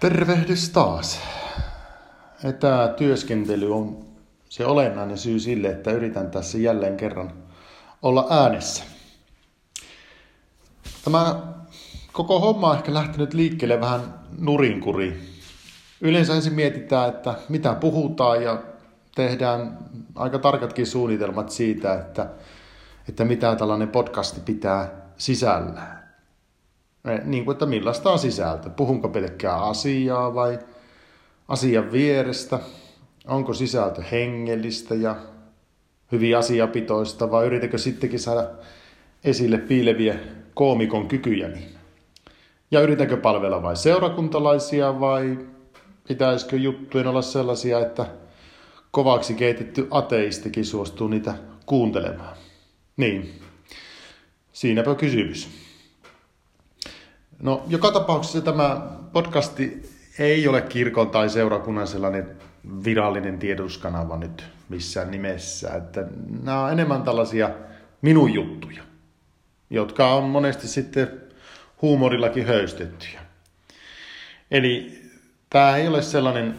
Tervehdys taas. Etätyöskentely on se olennainen syy sille, että yritän tässä jälleen kerran olla äänessä. Tämä koko homma on ehkä lähtenyt liikkeelle vähän nurinkuri. Yleensä ensin mietitään, että mitä puhutaan ja tehdään aika tarkatkin suunnitelmat siitä, että, että mitä tällainen podcasti pitää sisällään niin kuin, että millaista on sisältö. Puhunko pelkkää asiaa vai asian vierestä? Onko sisältö hengellistä ja hyvin asiapitoista vai yritäkö sittenkin saada esille piileviä koomikon kykyjäni? Ja yritänkö palvella vain seurakuntalaisia vai pitäisikö juttujen olla sellaisia, että kovaksi keitetty ateistikin suostuu niitä kuuntelemaan? Niin, siinäpä kysymys. No, joka tapauksessa tämä podcasti ei ole kirkon tai seurakunnan sellainen virallinen tiedotuskanava nyt missään nimessä. Että nämä on enemmän tällaisia minun juttuja, jotka on monesti sitten huumorillakin höystettyjä. Eli tämä ei ole sellainen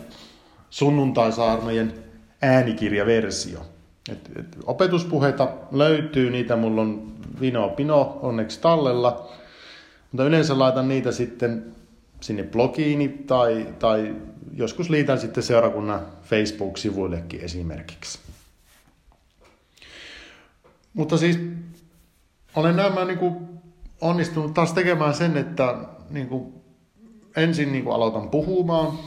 sunnuntaisaarnojen äänikirjaversio. Et, et opetuspuheita löytyy, niitä mulla on vino pino onneksi tallella – mutta yleensä laitan niitä sitten sinne blogiini tai, tai joskus liitän sitten seurakunnan Facebook-sivuillekin esimerkiksi. Mutta siis olen nämä niin kuin onnistunut taas tekemään sen, että niin kuin ensin niin kuin aloitan puhumaan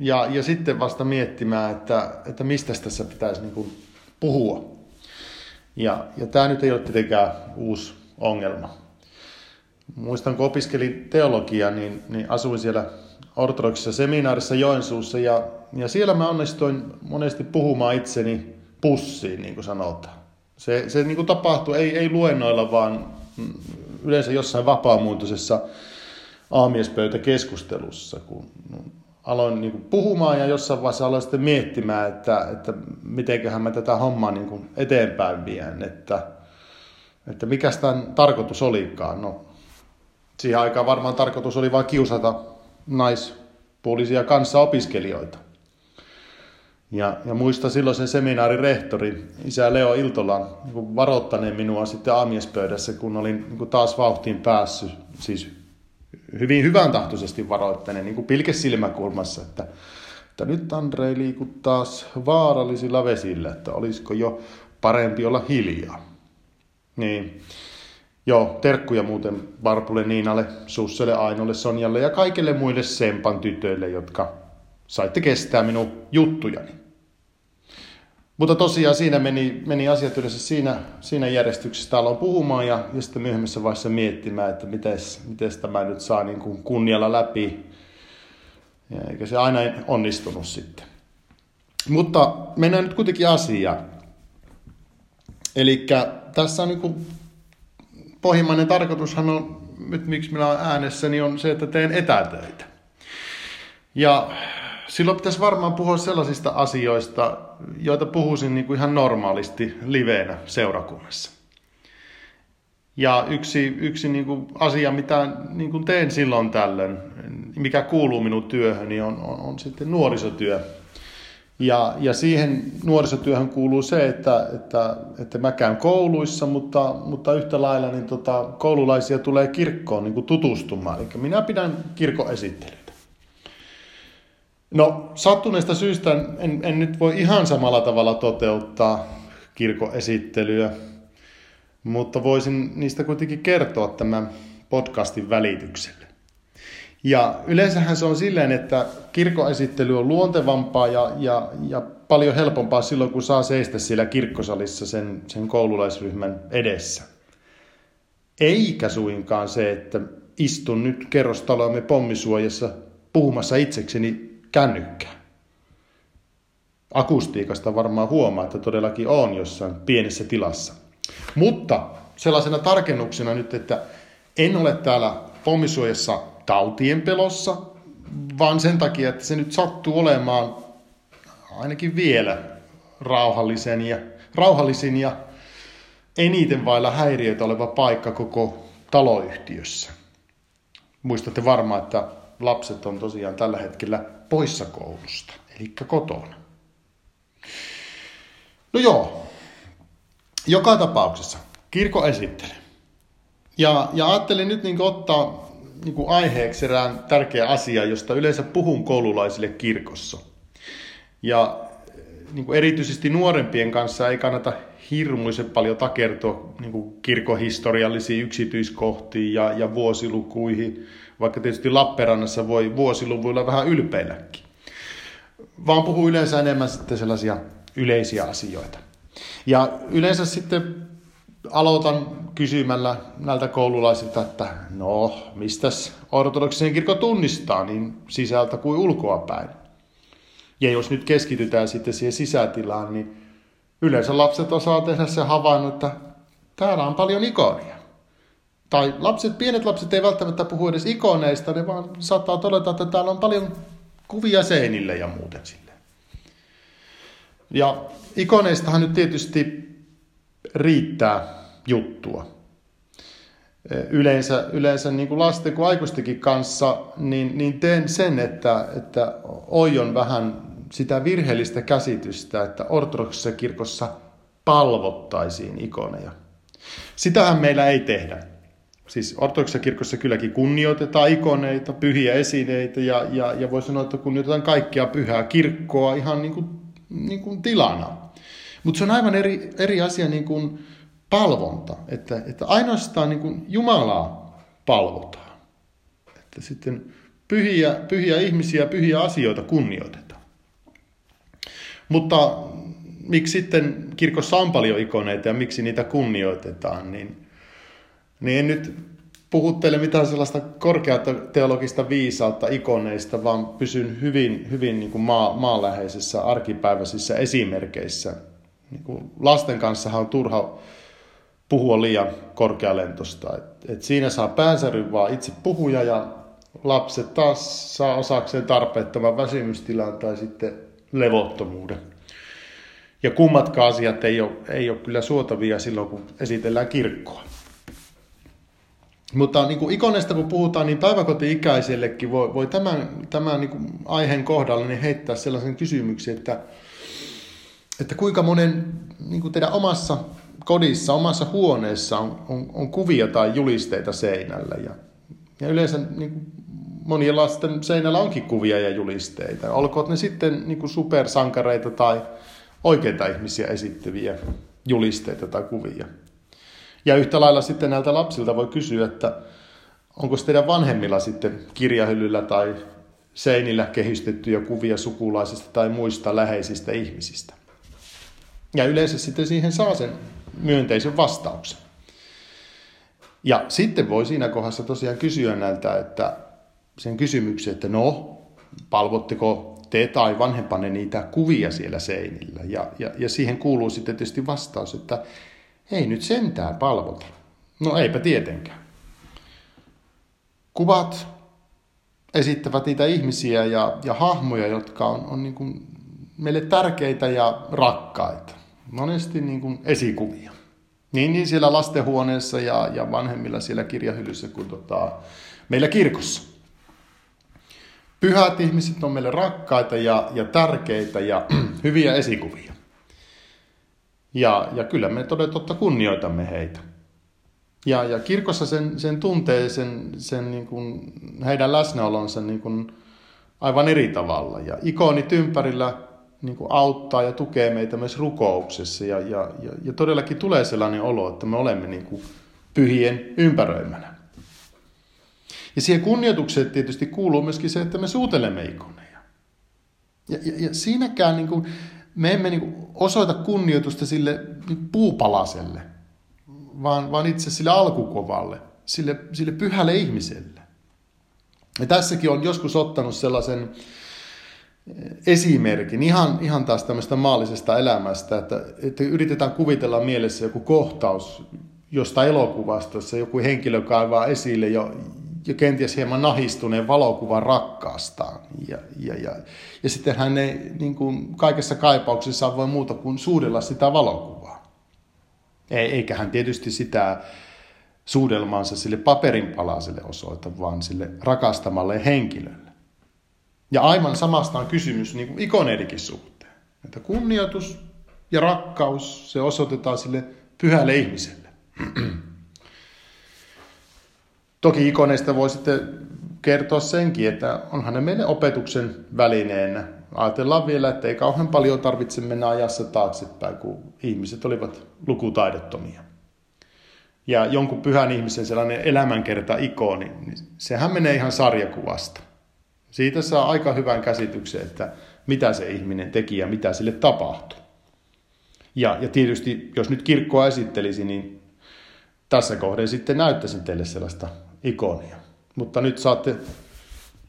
ja, ja sitten vasta miettimään, että, että mistä tässä pitäisi niin kuin puhua. Ja, ja tämä nyt ei ole tietenkään uusi ongelma muistan kun opiskelin teologiaa, niin, niin asuin siellä ortodoksissa seminaarissa Joensuussa ja, ja siellä mä onnistuin monesti puhumaan itseni pussiin, niin kuin sanotaan. Se, se niin kuin tapahtui ei, ei luennoilla, vaan yleensä jossain vapaamuotoisessa aamiespöytäkeskustelussa, kun aloin niin kuin puhumaan ja jossain vaiheessa aloin sitten miettimään, että, että mitenköhän mä tätä hommaa niin kuin eteenpäin vien, että, että mikä tämän tarkoitus olikaan. No, siihen aikaan varmaan tarkoitus oli vain kiusata naispuolisia kanssaopiskelijoita. Ja, ja muista silloin sen seminaarin rehtori, isä Leo Iltola, niin varoittaneen minua sitten aamiespöydässä, kun olin niin kuin taas vauhtiin päässyt, siis hyvin hyvän tahtoisesti varoittaneen, niin kuin pilke silmäkulmassa, että, että nyt Andrei liikut taas vaarallisilla vesillä, että olisiko jo parempi olla hiljaa. Niin, Joo, terkkuja muuten Barpulle, Niinalle, Susselle, Ainolle, Sonjalle ja kaikille muille Sempan tytöille, jotka saitte kestää minun juttujani. Mutta tosiaan siinä meni, meni asiat yleensä siinä, siinä järjestyksessä aloin puhumaan ja, ja sitten myöhemmässä vaiheessa miettimään, että miten tämä nyt saa niin kuin kunnialla läpi. Ja eikä se aina onnistunut sitten. Mutta mennään nyt kuitenkin asiaan. Eli tässä on niin kuin pohjimmainen tarkoitushan on, nyt miksi minä olen äänessä, niin on se, että teen etätöitä. Ja silloin pitäisi varmaan puhua sellaisista asioista, joita puhuisin niin kuin ihan normaalisti liveenä seurakunnassa. Ja yksi, yksi niin kuin asia, mitä niin kuin teen silloin tällöin, mikä kuuluu minun työhöni, on, on, on sitten nuorisotyö. Ja, ja siihen nuorisotyöhön kuuluu se, että, että, että mä käyn kouluissa, mutta, mutta yhtä lailla niin tota, koululaisia tulee kirkkoon niin kuin tutustumaan. Eli minä pidän kirkoesittelyitä. No sattuneesta syystä en, en nyt voi ihan samalla tavalla toteuttaa kirkoesittelyä, mutta voisin niistä kuitenkin kertoa tämän podcastin välityksellä. Ja yleensähän se on silleen, että kirkoesittely on luontevampaa ja, ja, ja paljon helpompaa silloin, kun saa seistä siellä kirkkosalissa sen, sen koululaisryhmän edessä. Eikä suinkaan se, että istun nyt kerrostaloamme pommisuojassa puhumassa itsekseni kännykkää. Akustiikasta varmaan huomaa, että todellakin on jossain pienessä tilassa. Mutta sellaisena tarkennuksena nyt, että en ole täällä pommisuojassa tautien pelossa, vaan sen takia, että se nyt sattuu olemaan ainakin vielä rauhallisen ja, rauhallisin ja eniten vailla häiriöitä oleva paikka koko taloyhtiössä. Muistatte varmaan, että lapset on tosiaan tällä hetkellä poissa koulusta, eli kotona. No joo, joka tapauksessa kirko esittelee. Ja, ja ajattelin nyt niin ottaa niin aiheeksi erään tärkeä asia, josta yleensä puhun koululaisille kirkossa. Ja niin kuin erityisesti nuorempien kanssa ei kannata hirmuisen paljon takertua niin kuin kirkohistoriallisiin yksityiskohtiin ja, ja vuosilukuihin, vaikka tietysti Lappeenrannassa voi vuosiluvuilla vähän ylpeilläkin. Vaan puhuu yleensä enemmän sitten sellaisia yleisiä asioita. Ja yleensä sitten aloitan kysymällä näiltä koululaisilta, että no, mistäs ortodoksisen kirkko tunnistaa niin sisältä kuin ulkoa päin. Ja jos nyt keskitytään sitten siihen sisätilaan, niin yleensä lapset osaa tehdä se havainnon, että täällä on paljon ikonia. Tai lapset, pienet lapset ei välttämättä puhu edes ikoneista, ne vaan saattaa todeta, että täällä on paljon kuvia seinille ja muuten sille. Ja ikoneistahan nyt tietysti riittää juttua. Yleensä, yleensä niin kuin lasten kuin aikuistenkin kanssa, niin, niin teen sen, että, että oion vähän sitä virheellistä käsitystä, että ortodoksisessa kirkossa palvottaisiin ikoneja. Sitähän meillä ei tehdä. Siis ortodoksisessa kirkossa kylläkin kunnioitetaan ikoneita, pyhiä esineitä ja, ja, ja voi sanoa, että kunnioitetaan kaikkia pyhää kirkkoa ihan niin kuin, niin kuin tilana. Mutta se on aivan eri, eri asia niin kuin palvonta, että, että ainoastaan niin kuin Jumalaa palvotaan. Että sitten pyhiä, pyhiä ihmisiä, pyhiä asioita kunnioitetaan. Mutta miksi sitten kirkossa on paljon ikoneita ja miksi niitä kunnioitetaan, niin, niin en nyt puhuttele mitään sellaista korkeata teologista viisautta ikoneista, vaan pysyn hyvin, hyvin niin kuin maa, maanläheisissä arkipäiväisissä esimerkkeissä. Niin kuin lasten kanssa on turha puhua liian korkealentosta. Et, et siinä saa päänsäryn vaan itse puhuja ja lapset taas saa osakseen tarpeettoman väsymystilan tai sitten levottomuuden. Ja kummatkaan asiat ei ole, ei ole kyllä suotavia silloin, kun esitellään kirkkoa. Mutta niin kuin ikoneista kun puhutaan, niin päiväkoti-ikäisellekin voi, voi tämän, tämän niin kuin aiheen kohdalla niin heittää sellaisen kysymyksen, että, että kuinka monen niin kuin teidän omassa kodissa, omassa huoneessa on, on, on kuvia tai julisteita seinällä. Ja, ja yleensä niin kuin monien lasten seinällä onkin kuvia ja julisteita. Olkoot ne sitten niin kuin supersankareita tai oikeita ihmisiä esittäviä julisteita tai kuvia. Ja yhtä lailla sitten näiltä lapsilta voi kysyä, että onko teidän vanhemmilla sitten kirjahyllyllä tai seinillä kehystettyjä kuvia sukulaisista tai muista läheisistä ihmisistä. Ja yleensä sitten siihen saa sen myönteisen vastauksen. Ja sitten voi siinä kohdassa tosiaan kysyä näiltä, että sen kysymyksen, että no, palvotteko te tai vanhempanne niitä kuvia siellä seinillä? Ja, ja, ja siihen kuuluu sitten tietysti vastaus, että ei nyt sentään palvota. No eipä tietenkään. Kuvat esittävät niitä ihmisiä ja, ja hahmoja, jotka on, on niin kuin meille tärkeitä ja rakkaita. Monesti niin kuin esikuvia. Niin, niin siellä lastenhuoneessa ja, ja vanhemmilla siellä kirjahyllyssä kuin tota, meillä kirkossa. Pyhät ihmiset on meille rakkaita ja, ja tärkeitä ja hyviä esikuvia. Ja, ja kyllä me todella totta kunnioitamme heitä. Ja, ja kirkossa sen, sen tuntee sen, sen niin kuin, heidän läsnäolonsa niin kuin aivan eri tavalla. Ja ikonit ympärillä niin kuin auttaa ja tukee meitä myös rukouksessa. Ja, ja, ja, ja todellakin tulee sellainen olo, että me olemme niin kuin pyhien ympäröimänä. Ja siihen kunnioitukseen tietysti kuuluu myöskin se, että me suutelemme ikoneja. Ja, ja, ja siinäkään niin kuin, me emme niin kuin osoita kunnioitusta sille niin puupalaselle, vaan, vaan itse sille alkukovalle, sille, sille pyhälle ihmiselle. Ja tässäkin on joskus ottanut sellaisen esimerkin, ihan, ihan taas tämmöistä maallisesta elämästä, että, että yritetään kuvitella mielessä joku kohtaus josta elokuvasta, jossa joku henkilö kaivaa esille jo, jo kenties hieman nahistuneen valokuvan rakkaastaan. Ja, ja, ja, ja sitten hän ei niin kuin kaikessa kaipauksessa voi muuta kuin suudella sitä valokuvaa. Eikä hän tietysti sitä suudelmaansa sille paperinpalaselle osoita, vaan sille rakastamalle henkilölle. Ja aivan samasta on kysymys niin kuin ikoneedikin suhteen. Että kunnioitus ja rakkaus, se osoitetaan sille pyhälle ihmiselle. Toki ikoneista voi sitten kertoa senkin, että onhan ne meille opetuksen välineenä. Ajatellaan vielä, että ei kauhean paljon tarvitse mennä ajassa taaksepäin, kun ihmiset olivat lukutaidottomia. Ja jonkun pyhän ihmisen sellainen elämänkerta-ikoni, niin sehän menee ihan sarjakuvasta. Siitä saa aika hyvän käsityksen, että mitä se ihminen teki ja mitä sille tapahtui. Ja, ja tietysti, jos nyt kirkkoa esittelisi, niin tässä kohden sitten näyttäisin teille sellaista ikonia. Mutta nyt saatte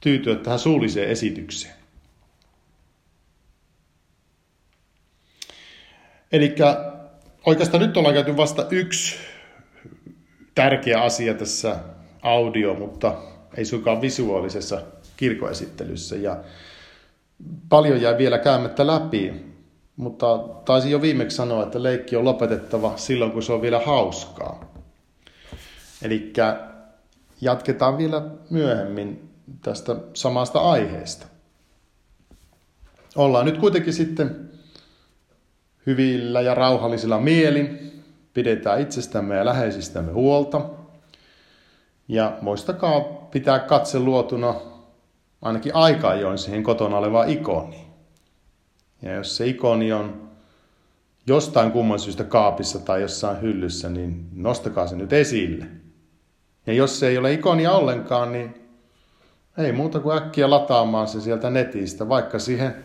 tyytyä tähän suulliseen esitykseen. Eli oikeastaan nyt ollaan käyty vasta yksi tärkeä asia tässä audio, mutta ei suinkaan visuaalisessa kirkoesittelyssä. Ja paljon jäi vielä käymättä läpi, mutta taisin jo viimeksi sanoa, että leikki on lopetettava silloin, kun se on vielä hauskaa. Eli jatketaan vielä myöhemmin tästä samasta aiheesta. Ollaan nyt kuitenkin sitten hyvillä ja rauhallisilla mielin, pidetään itsestämme ja läheisistämme huolta. Ja muistakaa pitää katse luotuna ainakin aika ajoin siihen kotona olevaan ikoniin. Ja jos se ikoni on jostain kumman syystä kaapissa tai jossain hyllyssä, niin nostakaa se nyt esille – ja jos se ei ole ikonia ollenkaan, niin ei muuta kuin äkkiä lataamaan se sieltä netistä, vaikka siihen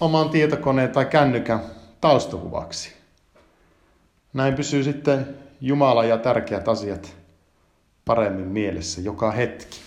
oman tietokoneen tai kännykän taustakuvaksi. Näin pysyy sitten Jumala ja tärkeät asiat paremmin mielessä joka hetki.